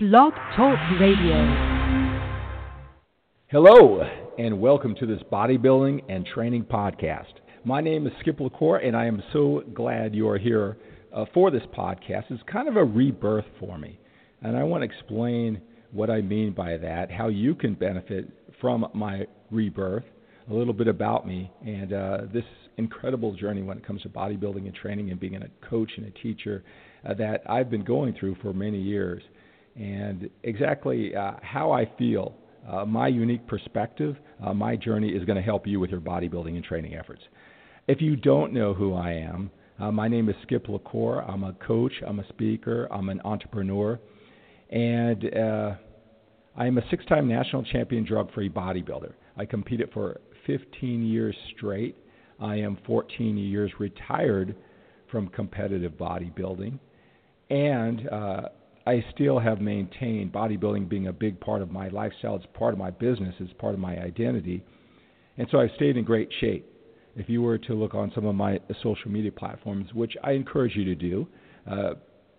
Blog Talk Radio. Hello, and welcome to this bodybuilding and training podcast. My name is Skip LaCour, and I am so glad you are here uh, for this podcast. It's kind of a rebirth for me, and I want to explain what I mean by that, how you can benefit from my rebirth, a little bit about me, and uh, this incredible journey when it comes to bodybuilding and training and being a coach and a teacher uh, that I've been going through for many years and exactly uh, how I feel, uh, my unique perspective, uh, my journey is going to help you with your bodybuilding and training efforts. If you don't know who I am, uh, my name is Skip LaCour. I'm a coach, I'm a speaker, I'm an entrepreneur, and uh, I am a six time national champion drug free bodybuilder. I competed for 15 years straight. I am 14 years retired from competitive bodybuilding. And uh, I still have maintained bodybuilding being a big part of my lifestyle. It's part of my business. It's part of my identity. And so I've stayed in great shape. If you were to look on some of my social media platforms, which I encourage you to do, uh,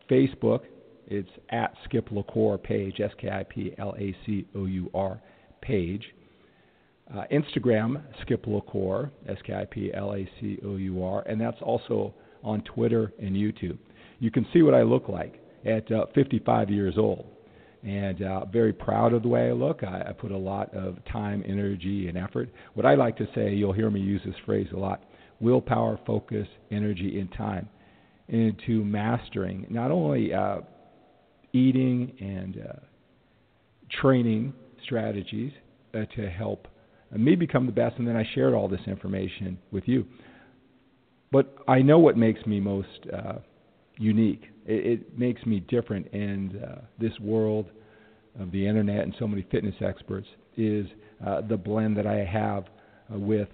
Facebook, it's at Skip LaCour page, S K I P L A C O U R page. Uh, Instagram, Skip LaCour, S K I P L A C O U R, and that's also on Twitter and YouTube. You can see what I look like at uh, 55 years old. And uh, very proud of the way I look. I, I put a lot of time, energy, and effort. What I like to say, you'll hear me use this phrase a lot willpower, focus, energy, and time into mastering not only uh, eating and uh, training strategies uh, to help me become the best, and then I shared all this information with you. But I know what makes me most uh, unique. It, it makes me different in uh, this world of the internet and so many fitness experts is uh, the blend that I have uh, with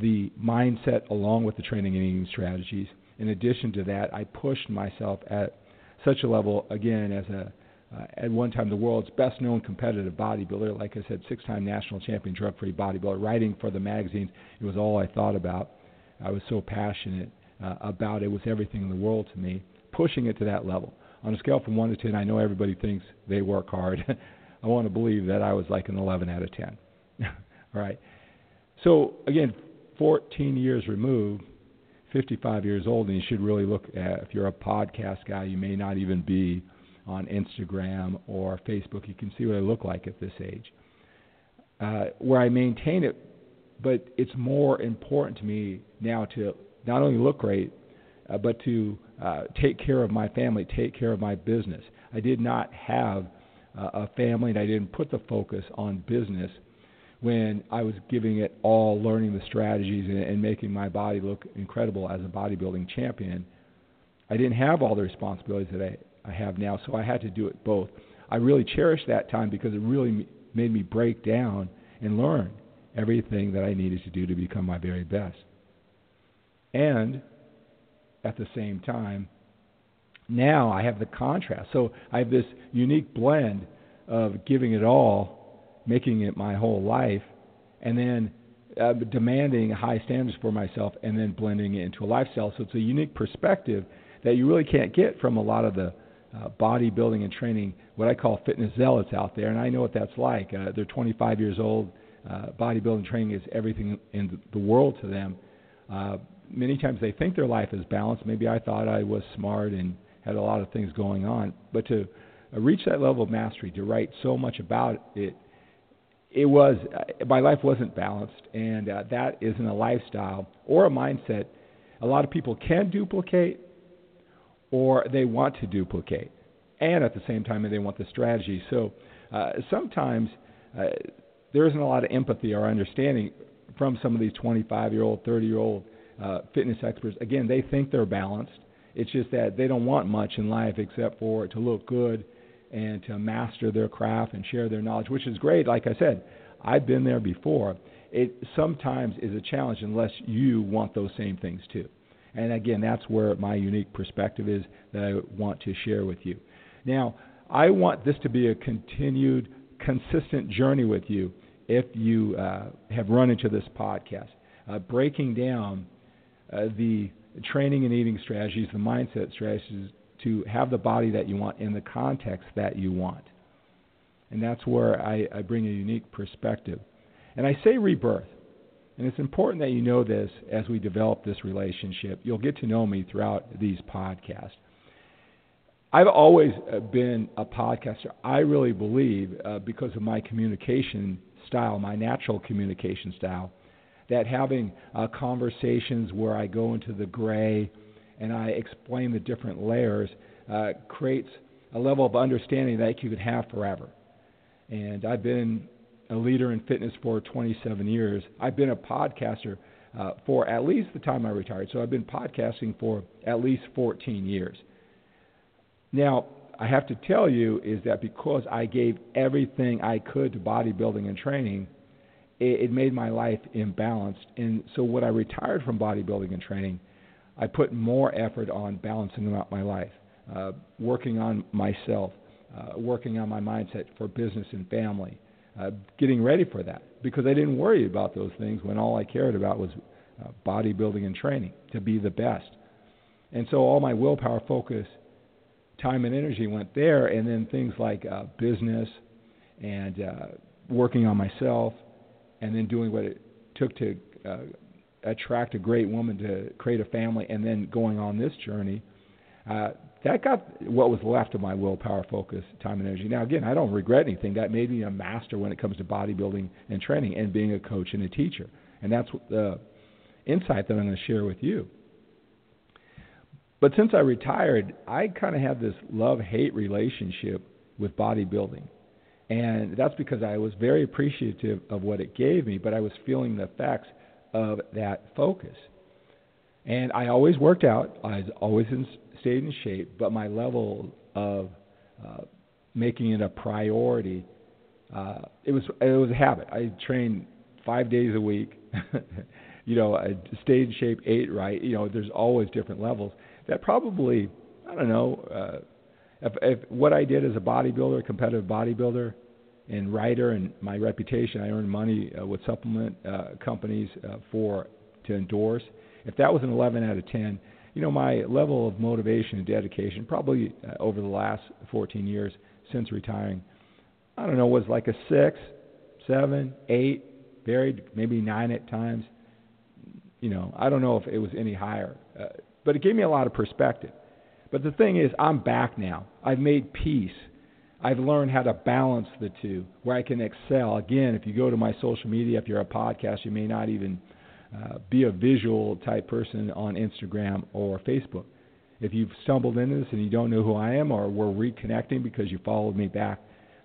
the mindset along with the training and eating strategies. In addition to that, I pushed myself at such a level again as a uh, at one time the world's best known competitive bodybuilder, like I said, six time national champion drug free bodybuilder, writing for the magazines. It was all I thought about. I was so passionate uh, about it. It was everything in the world to me pushing it to that level. On a scale from 1 to 10, I know everybody thinks they work hard. I want to believe that I was like an 11 out of 10. All right. So, again, 14 years removed, 55 years old, and you should really look at if you're a podcast guy, you may not even be on Instagram or Facebook. You can see what I look like at this age. Uh, where I maintain it, but it's more important to me now to not only look great, uh, but to uh, take care of my family, take care of my business. I did not have uh, a family, and I didn't put the focus on business when I was giving it all, learning the strategies, and, and making my body look incredible as a bodybuilding champion. I didn't have all the responsibilities that I, I have now, so I had to do it both. I really cherished that time because it really made me break down and learn everything that I needed to do to become my very best. And at the same time. Now I have the contrast. So I have this unique blend of giving it all, making it my whole life, and then uh, demanding high standards for myself and then blending it into a lifestyle. So it's a unique perspective that you really can't get from a lot of the uh, bodybuilding and training, what I call fitness zealots out there. And I know what that's like. Uh, they're 25 years old. Uh, bodybuilding training is everything in the world to them. Uh, many times they think their life is balanced. Maybe I thought I was smart and had a lot of things going on, but to reach that level of mastery, to write so much about it, it was my life wasn't balanced, and uh, that isn't a lifestyle or a mindset. A lot of people can duplicate, or they want to duplicate, and at the same time they want the strategy. So uh, sometimes uh, there isn't a lot of empathy or understanding from some of these 25-year-old, 30-year-old uh, fitness experts, again, they think they're balanced. It's just that they don't want much in life except for to look good and to master their craft and share their knowledge, which is great. Like I said, I've been there before. It sometimes is a challenge unless you want those same things too. And again, that's where my unique perspective is that I want to share with you. Now, I want this to be a continued, consistent journey with you if you uh, have run into this podcast, uh, breaking down uh, the training and eating strategies, the mindset strategies to have the body that you want in the context that you want. and that's where I, I bring a unique perspective. And I say rebirth, and it's important that you know this as we develop this relationship. You'll get to know me throughout these podcasts. I've always uh, been a podcaster. I really believe, uh, because of my communication style, my natural communication style, that having uh, conversations where I go into the gray and I explain the different layers uh, creates a level of understanding that you could have forever. And I've been a leader in fitness for 27 years. I've been a podcaster uh, for at least the time I retired. So I've been podcasting for at least 14 years. Now, I have to tell you is that because I gave everything I could to bodybuilding and training, it, it made my life imbalanced. And so when I retired from bodybuilding and training, I put more effort on balancing out my life, uh, working on myself, uh, working on my mindset for business and family, uh, getting ready for that because I didn't worry about those things when all I cared about was uh, bodybuilding and training to be the best. And so all my willpower focus time and energy went there, and then things like uh, business and uh, working on myself, and then doing what it took to uh, attract a great woman to create a family, and then going on this journey. Uh, that got what was left of my willpower, focus, time, and energy. Now, again, I don't regret anything. That made me a master when it comes to bodybuilding and training, and being a coach and a teacher. And that's the insight that I'm going to share with you. But since I retired, I kind of have this love hate relationship with bodybuilding. And that's because I was very appreciative of what it gave me, but I was feeling the effects of that focus. And I always worked out, I always in, stayed in shape, but my level of uh, making it a priority, uh, it was it was a habit. I trained five days a week. you know, I stayed in shape, ate right. You know, there's always different levels that probably I don't know uh, if, if what I did as a bodybuilder, competitive bodybuilder, and writer, and my reputation, I earned money uh, with supplement uh, companies uh, for to endorse. If that was an 11 out of 10, you know my level of motivation and dedication probably uh, over the last 14 years since retiring, I don't know, was like a six, seven, eight, varied maybe nine at times. You know, I don't know if it was any higher. Uh, but it gave me a lot of perspective. But the thing is, I'm back now. I've made peace. I've learned how to balance the two, where I can excel. Again, if you go to my social media, if you're a podcast, you may not even uh, be a visual type person on Instagram or Facebook. If you've stumbled into this and you don't know who I am, or we're reconnecting because you followed me back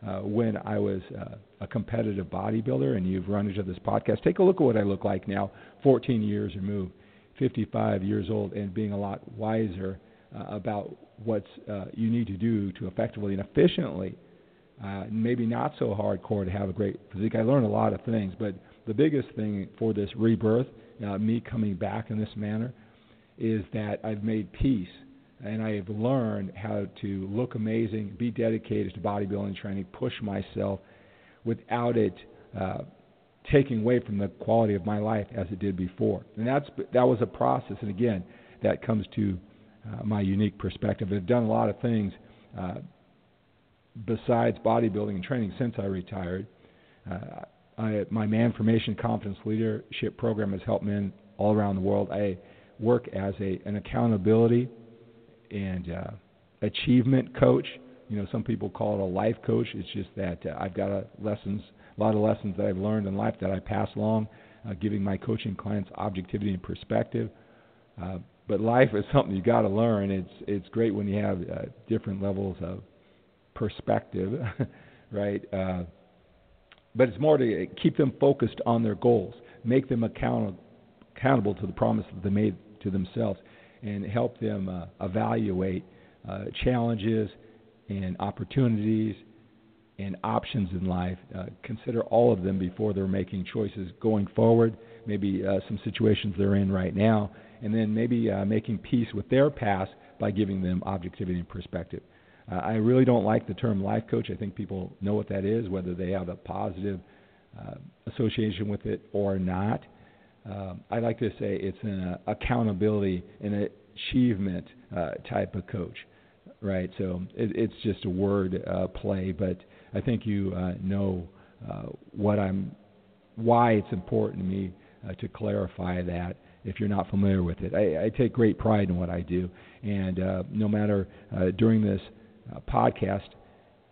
uh, when I was uh, a competitive bodybuilder and you've run into this podcast, take a look at what I look like now, 14 years removed. 55 years old and being a lot wiser about what uh, you need to do to effectively and efficiently, uh, maybe not so hardcore to have a great physique. I learned a lot of things, but the biggest thing for this rebirth, uh, me coming back in this manner, is that I've made peace and I have learned how to look amazing, be dedicated to bodybuilding training, push myself without it uh, taking away from the quality of my life as it did before. And that's that was a process. And again, that comes to uh, my unique perspective. I've done a lot of things uh, besides bodybuilding and training since I retired. Uh, I, my Manformation Confidence Leadership Program has helped men all around the world. I work as a an accountability and uh, achievement coach. You know, some people call it a life coach. It's just that uh, I've got a lessons a lot of lessons that I've learned in life that I pass along, uh, giving my coaching clients objectivity and perspective. Uh, but life is something you got to learn. It's it's great when you have uh, different levels of perspective, right? Uh, but it's more to keep them focused on their goals, make them account- accountable to the promise that they made to themselves, and help them uh, evaluate uh, challenges and opportunities and options in life. Uh, consider all of them before they're making choices going forward, maybe uh, some situations they're in right now, and then maybe uh, making peace with their past by giving them objectivity and perspective. Uh, I really don't like the term life coach. I think people know what that is, whether they have a positive uh, association with it or not. Um, I like to say it's an uh, accountability and achievement type of coach, right? So it, it's just a word play, but I think you uh, know uh, what I'm, why it's important to me uh, to clarify that if you're not familiar with it. I, I take great pride in what I do, and uh, no matter uh, during this uh, podcast,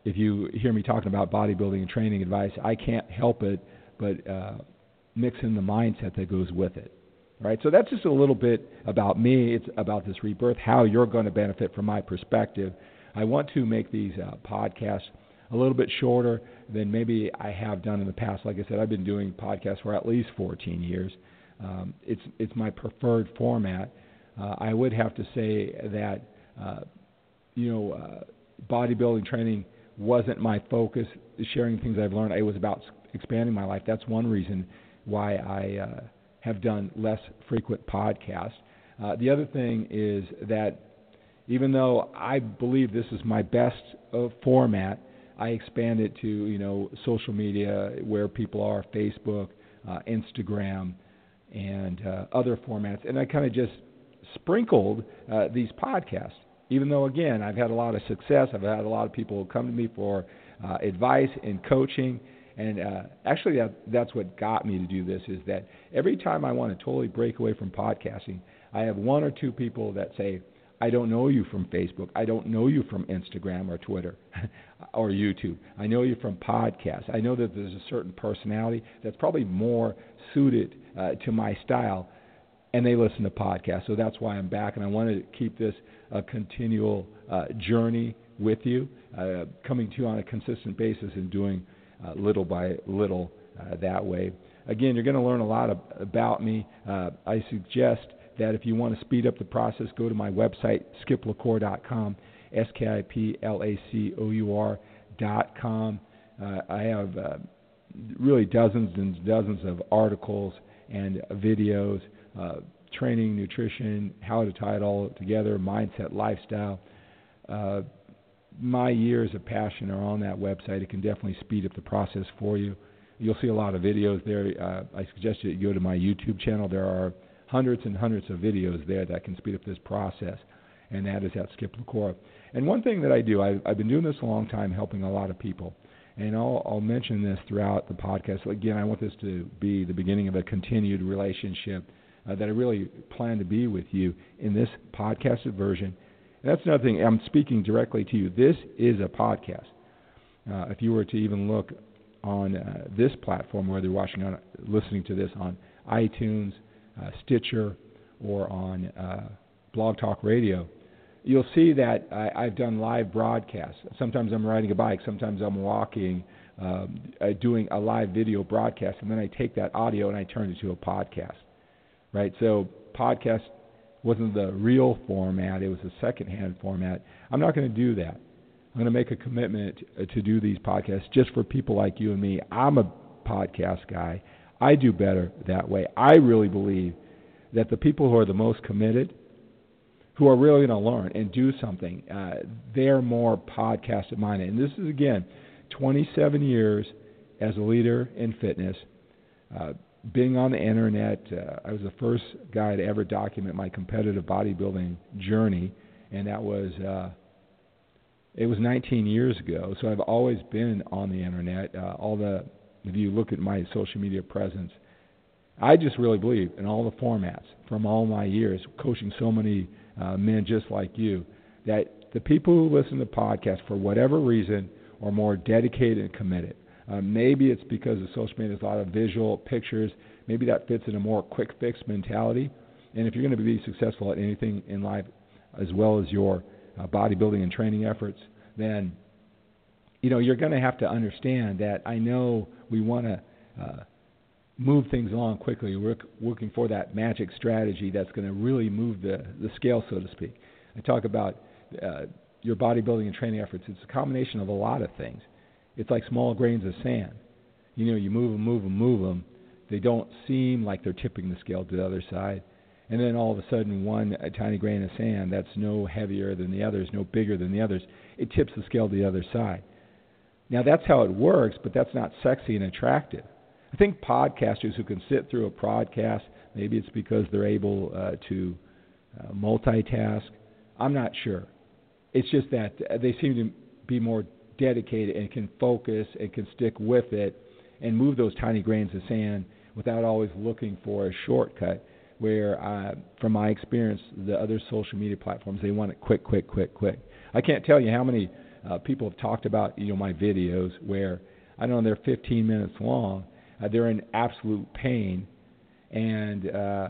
if you hear me talking about bodybuilding and training advice, I can't help it but uh, mix in the mindset that goes with it. Right, so that's just a little bit about me. It's about this rebirth, how you're going to benefit from my perspective. I want to make these uh, podcasts a little bit shorter than maybe I have done in the past. Like I said, I've been doing podcasts for at least 14 years. Um, it's it's my preferred format. Uh, I would have to say that uh, you know uh, bodybuilding training wasn't my focus. Sharing things I've learned, it was about expanding my life. That's one reason why I uh, have done less frequent podcasts. Uh, the other thing is that even though I believe this is my best uh, format, I expand it to you know social media where people are, Facebook, Instagram, and uh, other formats, and I kind of just sprinkled uh, these podcasts. Even though again I've had a lot of success, I've had a lot of people come to me for uh, advice and coaching, and uh, actually that, that's what got me to do this. Is that every time I want to totally break away from podcasting, I have one or two people that say, I don't know you from Facebook. I don't know you from Instagram or Twitter or YouTube. I know you from podcasts. I know that there's a certain personality that's probably more suited uh, to my style, and they listen to podcasts. So that's why I'm back, and I wanted to keep this a continual uh, journey with you, uh, coming to you on a consistent basis and doing uh, little by little uh, that way. Again, you're going to learn a lot of, about me. Uh, I suggest that if you want to speed up the process, go to my website, skiplacour.com, S K I P L A C O U R.com. Uh, I have uh, really dozens and dozens of articles and videos, uh, training, nutrition, how to tie it all together, mindset, lifestyle. Uh, my years of passion are on that website. It can definitely speed up the process for you. You'll see a lot of videos there. Uh, I suggest you go to my YouTube channel. There are hundreds and hundreds of videos there that can speed up this process, and that is at Skip LaCour. And one thing that I do, I've, I've been doing this a long time, helping a lot of people, and I'll, I'll mention this throughout the podcast. Again, I want this to be the beginning of a continued relationship uh, that I really plan to be with you in this podcasted version. And that's another thing. I'm speaking directly to you. This is a podcast. Uh, if you were to even look on uh, this platform, whether you're watching on, listening to this on iTunes, Stitcher or on uh, Blog Talk Radio, you'll see that I, have done live broadcasts. Sometimes I'm riding a bike, sometimes I'm walking, um, uh, doing a live video broadcast, and then I take that audio and I turn it into a podcast. Right? So, podcast wasn't the real format, it was a secondhand format. I'm not going to do that. I'm going to make a commitment to do these podcasts just for people like you and me. I'm a podcast guy. I do better that way. I really believe that the people who are the most committed, who are really going to learn and do something, uh, they're more podcast minded. And this is, again, 27 years as a leader in fitness, uh, being on the internet. Uh, I was the first guy to ever document my competitive bodybuilding journey, and that was. Uh, it was 19 years ago, so I've always been on the internet. Uh, all the if you look at my social media presence, I just really believe in all the formats from all my years coaching so many uh, men just like you that the people who listen to podcasts for whatever reason are more dedicated and committed. Uh, maybe it's because the social media has a lot of visual pictures. Maybe that fits in a more quick fix mentality. And if you're going to be successful at anything in life, as well as your uh, bodybuilding and training efforts, then you know you're going to have to understand that I know we want to uh, move things along quickly. We're working for that magic strategy that's going to really move the, the scale, so to speak. I talk about uh, your bodybuilding and training efforts. It's a combination of a lot of things. It's like small grains of sand. You know, you move them, move them, move them. They don't seem like they're tipping the scale to the other side. And then all of a sudden, one a tiny grain of sand that's no heavier than the others, no bigger than the others, it tips the scale to the other side. Now, that's how it works, but that's not sexy and attractive. I think podcasters who can sit through a podcast, maybe it's because they're able uh, to uh, multitask. I'm not sure. It's just that they seem to be more dedicated and can focus and can stick with it and move those tiny grains of sand without always looking for a shortcut. Where, uh, from my experience, the other social media platforms they want it quick, quick, quick, quick. I can't tell you how many uh, people have talked about you know my videos where I know they're 15 minutes long. Uh, they're in absolute pain and uh,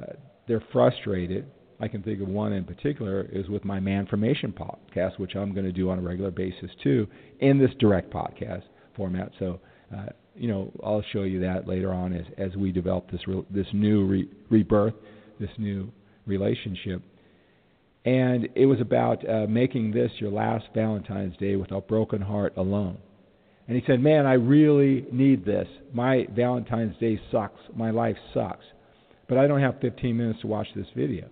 they're frustrated. I can think of one in particular is with my Manformation podcast, which I'm going to do on a regular basis too in this direct podcast format. So, uh, you know, I'll show you that later on as as we develop this re- this new re- rebirth, this new relationship. And it was about uh, making this your last Valentine's Day with a broken heart alone. And he said, Man, I really need this. My Valentine's Day sucks. My life sucks. But I don't have 15 minutes to watch this video.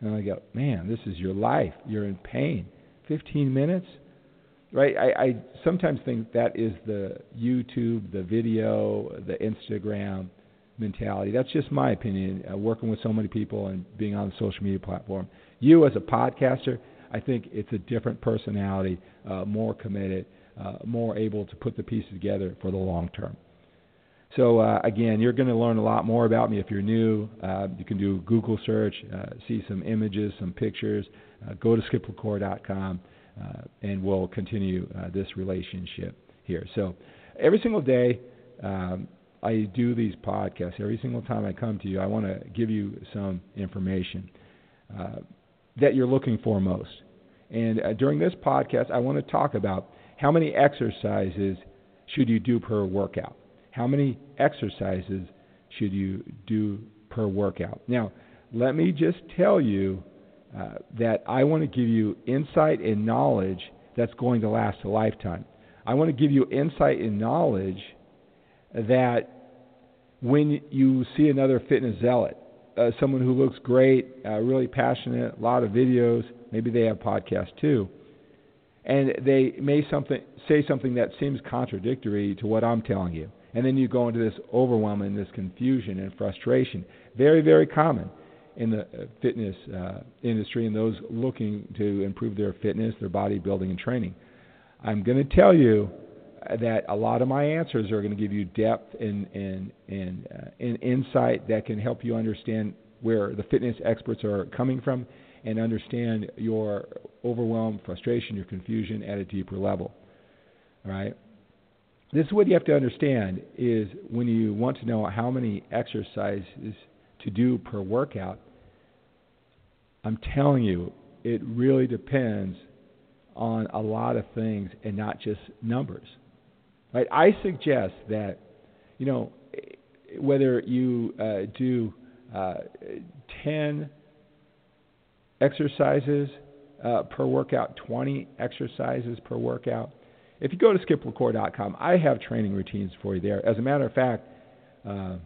And I go, Man, this is your life. You're in pain. 15 minutes? Right? I, I sometimes think that is the YouTube, the video, the Instagram mentality. That's just my opinion, uh, working with so many people and being on the social media platform. You, as a podcaster, I think it's a different personality, uh, more committed, uh, more able to put the pieces together for the long term. So uh, again, you're going to learn a lot more about me if you're new. Uh, you can do Google search, uh, see some images, some pictures. Uh, go to skiplacour.com, uh, and we'll continue uh, this relationship here. So every single day, um, I do these podcasts. Every single time I come to you, I want to give you some information that you're looking for most. And during this podcast, I want to talk about how many exercises should you do per workout how many exercises should you do per workout? Now, let me just tell you uh, that I want to give you insight and knowledge that's going to last a lifetime. I want to give you insight and knowledge that when you see another fitness zealot, uh, someone who looks great, uh, really passionate, a lot of videos, maybe they have podcasts too, and they may something say something that seems contradictory to what I'm telling you and then you go into this overwhelm and this confusion and frustration. Very, very common in the uh, fitness uh, industry and those looking to improve their fitness, their bodybuilding, and training. I'm going to tell you that a lot of my answers are going to give you depth and and and, uh, and insight that can help you understand where the fitness experts are coming from and understand your overwhelm, frustration, your confusion at a deeper level. All right this is what you have to understand is when you want to know how many exercises to do per workout, I'm telling you, it really depends on a lot of things and not just numbers. Right? I suggest that, you know, whether you uh, do uh, 10 exercises uh, per workout, 20 exercises per workout, if you go to skiplacour.com, I have training routines for you there. As a matter of fact, uh,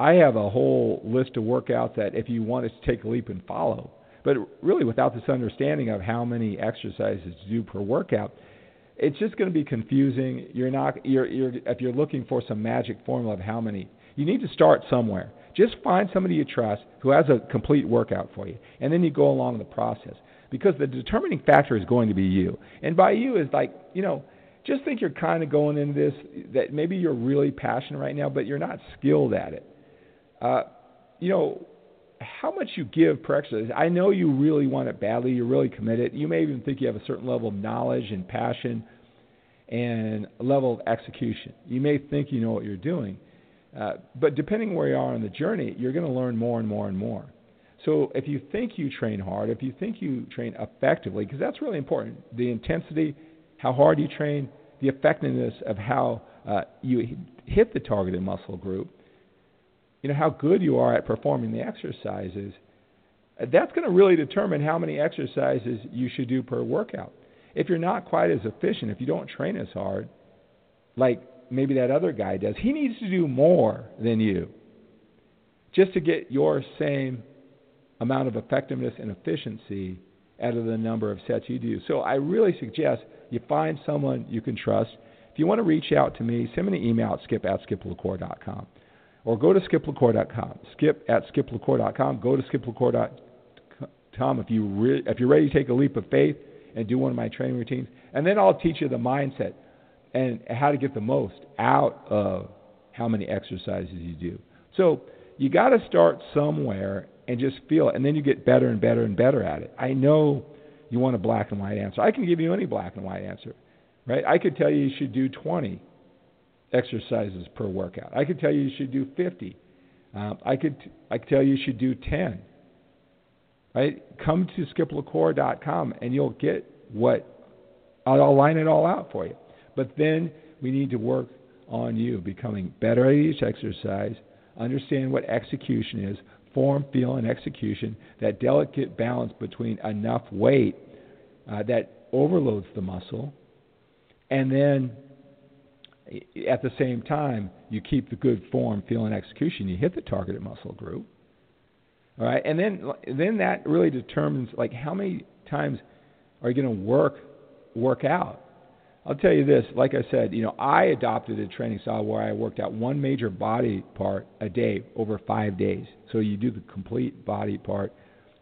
I have a whole list of workouts that if you wanted to take a leap and follow, but really without this understanding of how many exercises to do per workout, it's just going to be confusing. You're not you're, you're if you're looking for some magic formula of how many. You need to start somewhere. Just find somebody you trust who has a complete workout for you, and then you go along the process because the determining factor is going to be you. And by you is like, you know, just think you're kind of going into this that maybe you're really passionate right now, but you're not skilled at it. Uh, you know, how much you give per exercise. I know you really want it badly. You're really committed. You may even think you have a certain level of knowledge and passion and level of execution. You may think you know what you're doing. Uh, but depending where you are on the journey, you're going to learn more and more and more. So if you think you train hard, if you think you train effectively, because that's really important, the intensity, how hard you train, the effectiveness of how uh, you hit the targeted muscle group, you know how good you are at performing the exercises. That's going to really determine how many exercises you should do per workout. If you're not quite as efficient, if you don't train as hard, like maybe that other guy does, he needs to do more than you just to get your same amount of effectiveness and efficiency out of the number of sets you do. So I really suggest you find someone you can trust. If you want to reach out to me, send me an email at skip at skiplacour.com or go to skiplacour.com. Skip at skiplacour.com. Go to skiplacour.com if, you re- if you're ready to take a leap of faith and do one of my training routines. And then I'll teach you the mindset and how to get the most out of how many exercises you do. So you got to start somewhere and just feel it, and then you get better and better and better at it. I know you want a black and white answer. I can give you any black and white answer, right? I could tell you you should do 20 exercises per workout. I could tell you you should do 50. Um, I could I could tell you you should do 10. Right? Come to skiplacour.com and you'll get what I'll line it all out for you. But then we need to work on you becoming better at each exercise, understand what execution is, form, feel, and execution, that delicate balance between enough weight uh, that overloads the muscle, and then at the same time, you keep the good form, feel, and execution. You hit the targeted muscle group. All right, and then then that really determines like how many times are you going to work work out. I'll tell you this, like I said, you know, I adopted a training style where I worked out one major body part a day over 5 days. So you do the complete body part.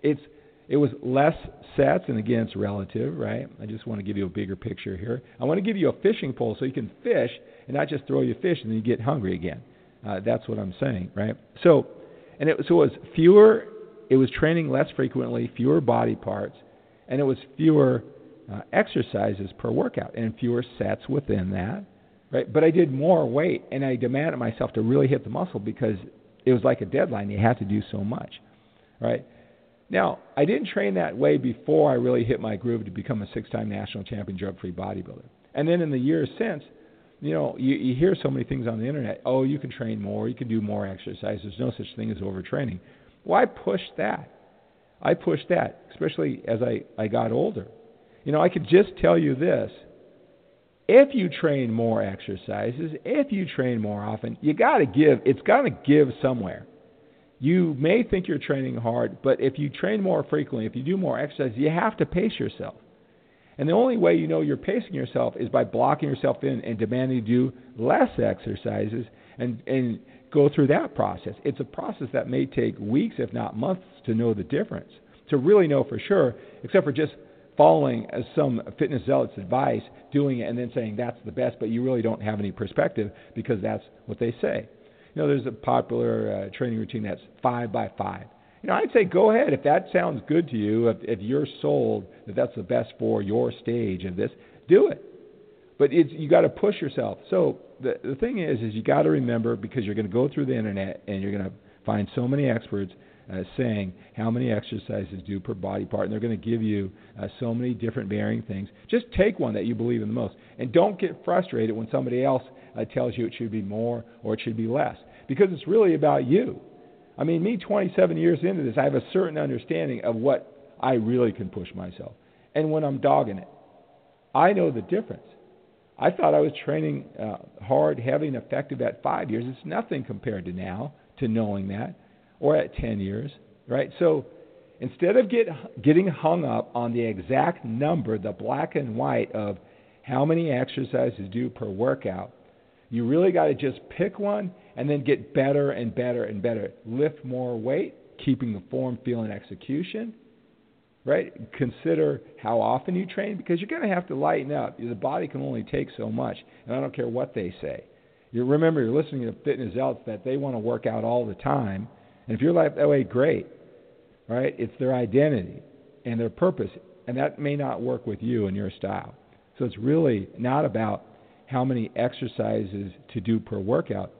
It's it was less sets, and again, it's relative, right? I just want to give you a bigger picture here. I want to give you a fishing pole so you can fish and not just throw you fish and then you get hungry again. Uh, that's what I'm saying, right? So, and it, so it was fewer. It was training less frequently, fewer body parts, and it was fewer uh, exercises per workout and fewer sets within that, right? But I did more weight, and I demanded myself to really hit the muscle because it was like a deadline. You had to do so much, right? Now, I didn't train that way before I really hit my groove to become a six-time national champion drug-free bodybuilder. And then in the years since, you know, you, you hear so many things on the internet. Oh, you can train more, you can do more exercise. There's no such thing as overtraining. Why push that? I pushed that, especially as I, I got older. You know, I could just tell you this. If you train more exercises, if you train more often, you got to give. It's got to give somewhere. You may think you're training hard, but if you train more frequently, if you do more exercise, you have to pace yourself. And the only way you know you're pacing yourself is by blocking yourself in and demanding to do less exercises and, and go through that process. It's a process that may take weeks, if not months, to know the difference, to really know for sure, except for just following some fitness zealot's advice, doing it, and then saying that's the best, but you really don't have any perspective because that's what they say. You know, there's a popular uh, training routine that's five by five. You know, I'd say go ahead if that sounds good to you. If, if you're sold that that's the best for your stage of this, do it. But it's you got to push yourself. So the the thing is, is you got to remember because you're going to go through the internet and you're going to find so many experts uh, saying how many exercises do per body part, and they're going to give you uh, so many different varying things. Just take one that you believe in the most, and don't get frustrated when somebody else uh, tells you it should be more or it should be less, because it's really about you. I mean, me 27 years into this, I have a certain understanding of what I really can push myself, and when I'm dogging it, I know the difference. I thought I was training uh, hard, heavy, and effective at five years. It's nothing compared to now, to knowing that or at 10 years, right? So instead of get, getting hung up on the exact number, the black and white of how many exercises do per workout, you really got to just pick one and then get better and better and better. Lift more weight, keeping the form, feel, and execution. Right? Consider how often you train because you're going to have to lighten up. The body can only take so much, and I don't care what they say. You remember, you're listening to fitness zealots that they want to work out all the time, and if you're like that way, great. Right? It's their identity and their purpose. And that may not work with you and your style. So it's really not about how many exercises to do per workout.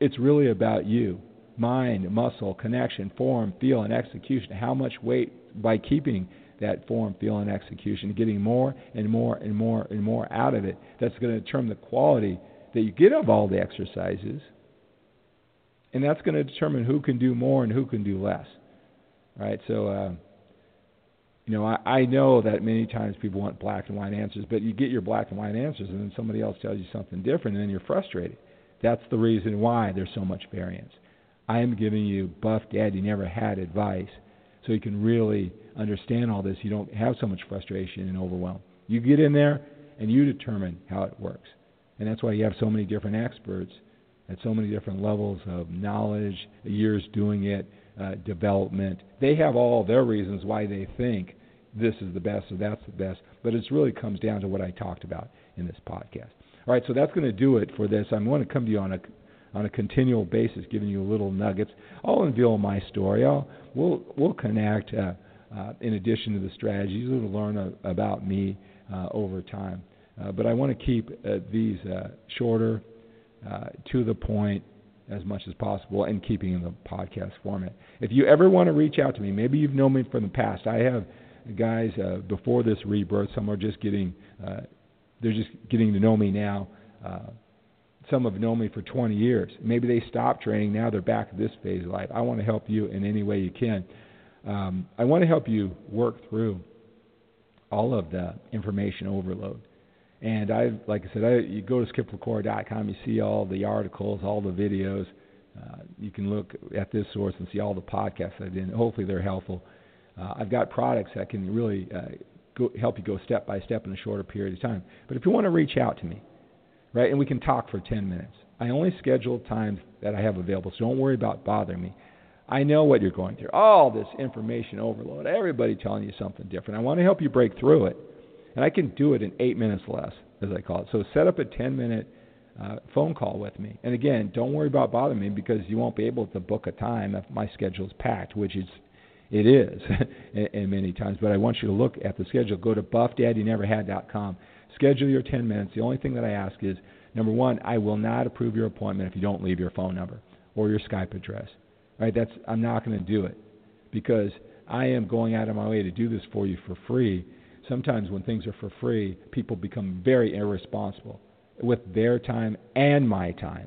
It's really about you mind, muscle, connection, form, feel, and execution. How much weight by keeping that form, feel, and execution, getting more and more and more and more out of it. That's going to determine the quality that you get of all the exercises and that's going to determine who can do more and who can do less. Right? So, uh, you know, I, I know that many times people want black and white answers, but you get your black and white answers, and then somebody else tells you something different, and then you're frustrated. That's the reason why there's so much variance. I am giving you buff dad you never had advice, so you can really understand all this. You don't have so much frustration and overwhelm. You get in there and you determine how it works, and that's why you have so many different experts at so many different levels of knowledge, years doing it, uh, development. They have all their reasons why they think this is the best or that's the best, but it really comes down to what I talked about in this podcast. All right, so that's going to do it for this. I'm going to come to you on a on a continual basis, giving you little nuggets. I'll unveil my story. I'll we'll we'll connect. Uh, uh, in addition to the strategies, you'll learn a, about me uh, over time. Uh, but I want to keep uh, these uh, shorter, uh, to the point, as much as possible, and keeping in the podcast format. If you ever want to reach out to me, maybe you've known me from the past. I have guys before this rebirth. Some are just getting, they're just getting to know me now some have known me for 20 years. Maybe they stopped training. Now they're back at this phase of life. I want to help you in any way you can. Um, I want to help you work through all of the information overload. And I, like I said, I, you go to skiplacour.com, you see all the articles, all the videos. Uh, you can look at this source and see all the podcasts I did. Hopefully, they're helpful. Uh, I've got products that can really uh, go, help you go step by step in a shorter period of time. But if you want to reach out to me, right, and we can talk for 10 minutes, I only schedule times that I have available, so don't worry about bothering me. I know what you're going through. All this information overload, everybody telling you something different. I want to help you break through it. And I can do it in eight minutes less, as I call it. So set up a 10 minute uh, phone call with me. And again, don't worry about bothering me because you won't be able to book a time if my schedule is packed, which is it is and many times. But I want you to look at the schedule. Go to buffdadyouneverhad.com. Schedule your 10 minutes. The only thing that I ask is number one, I will not approve your appointment if you don't leave your phone number or your Skype address. Right? That's I'm not going to do it because I am going out of my way to do this for you for free. Sometimes when things are for free, people become very irresponsible with their time and my time.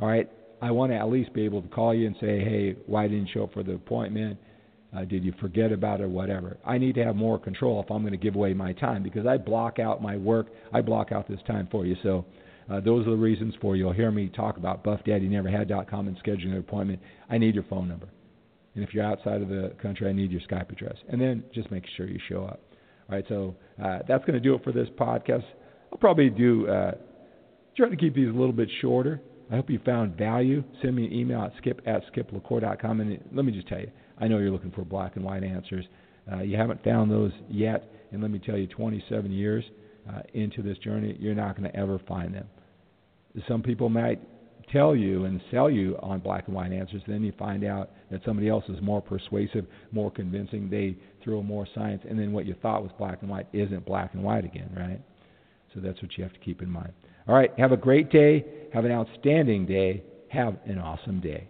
All right? I want to at least be able to call you and say, "Hey, why didn't you show up for the appointment? Uh, did you forget about it or whatever?" I need to have more control if I'm going to give away my time because I block out my work. I block out this time for you. So uh, those are the reasons for you. You'll hear me talk about buffdadyouneverhad.com and scheduling an appointment. I need your phone number. And if you're outside of the country, I need your Skype address. And then just make sure you show up. All right, so uh, that's going to do it for this podcast. I'll probably do uh, try to keep these a little bit shorter. I hope you found value. Send me an email at skip at skiplacour.com. And let me just tell you, I know you're looking for black and white answers. Uh, you haven't found those yet. And let me tell you, 27 years uh, into this journey, you're not going to ever find them. Some people might tell you and sell you on black and white answers. Then you find out that somebody else is more persuasive, more convincing. They throw more science, and then what you thought was black and white isn't black and white again, right? So that's what you have to keep in mind. All right, have a great day. Have an outstanding day. Have an awesome day.